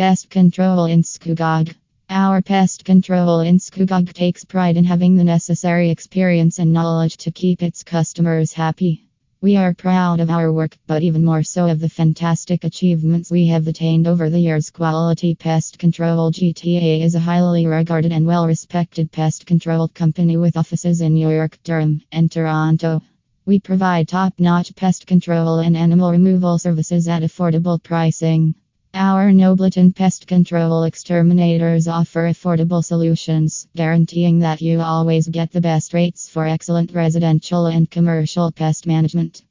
Pest Control in Scugog. Our pest control in Scugog takes pride in having the necessary experience and knowledge to keep its customers happy. We are proud of our work, but even more so of the fantastic achievements we have attained over the years. Quality Pest Control GTA is a highly regarded and well respected pest control company with offices in New York, Durham, and Toronto. We provide top notch pest control and animal removal services at affordable pricing. Our Nobleton Pest Control Exterminators offer affordable solutions, guaranteeing that you always get the best rates for excellent residential and commercial pest management.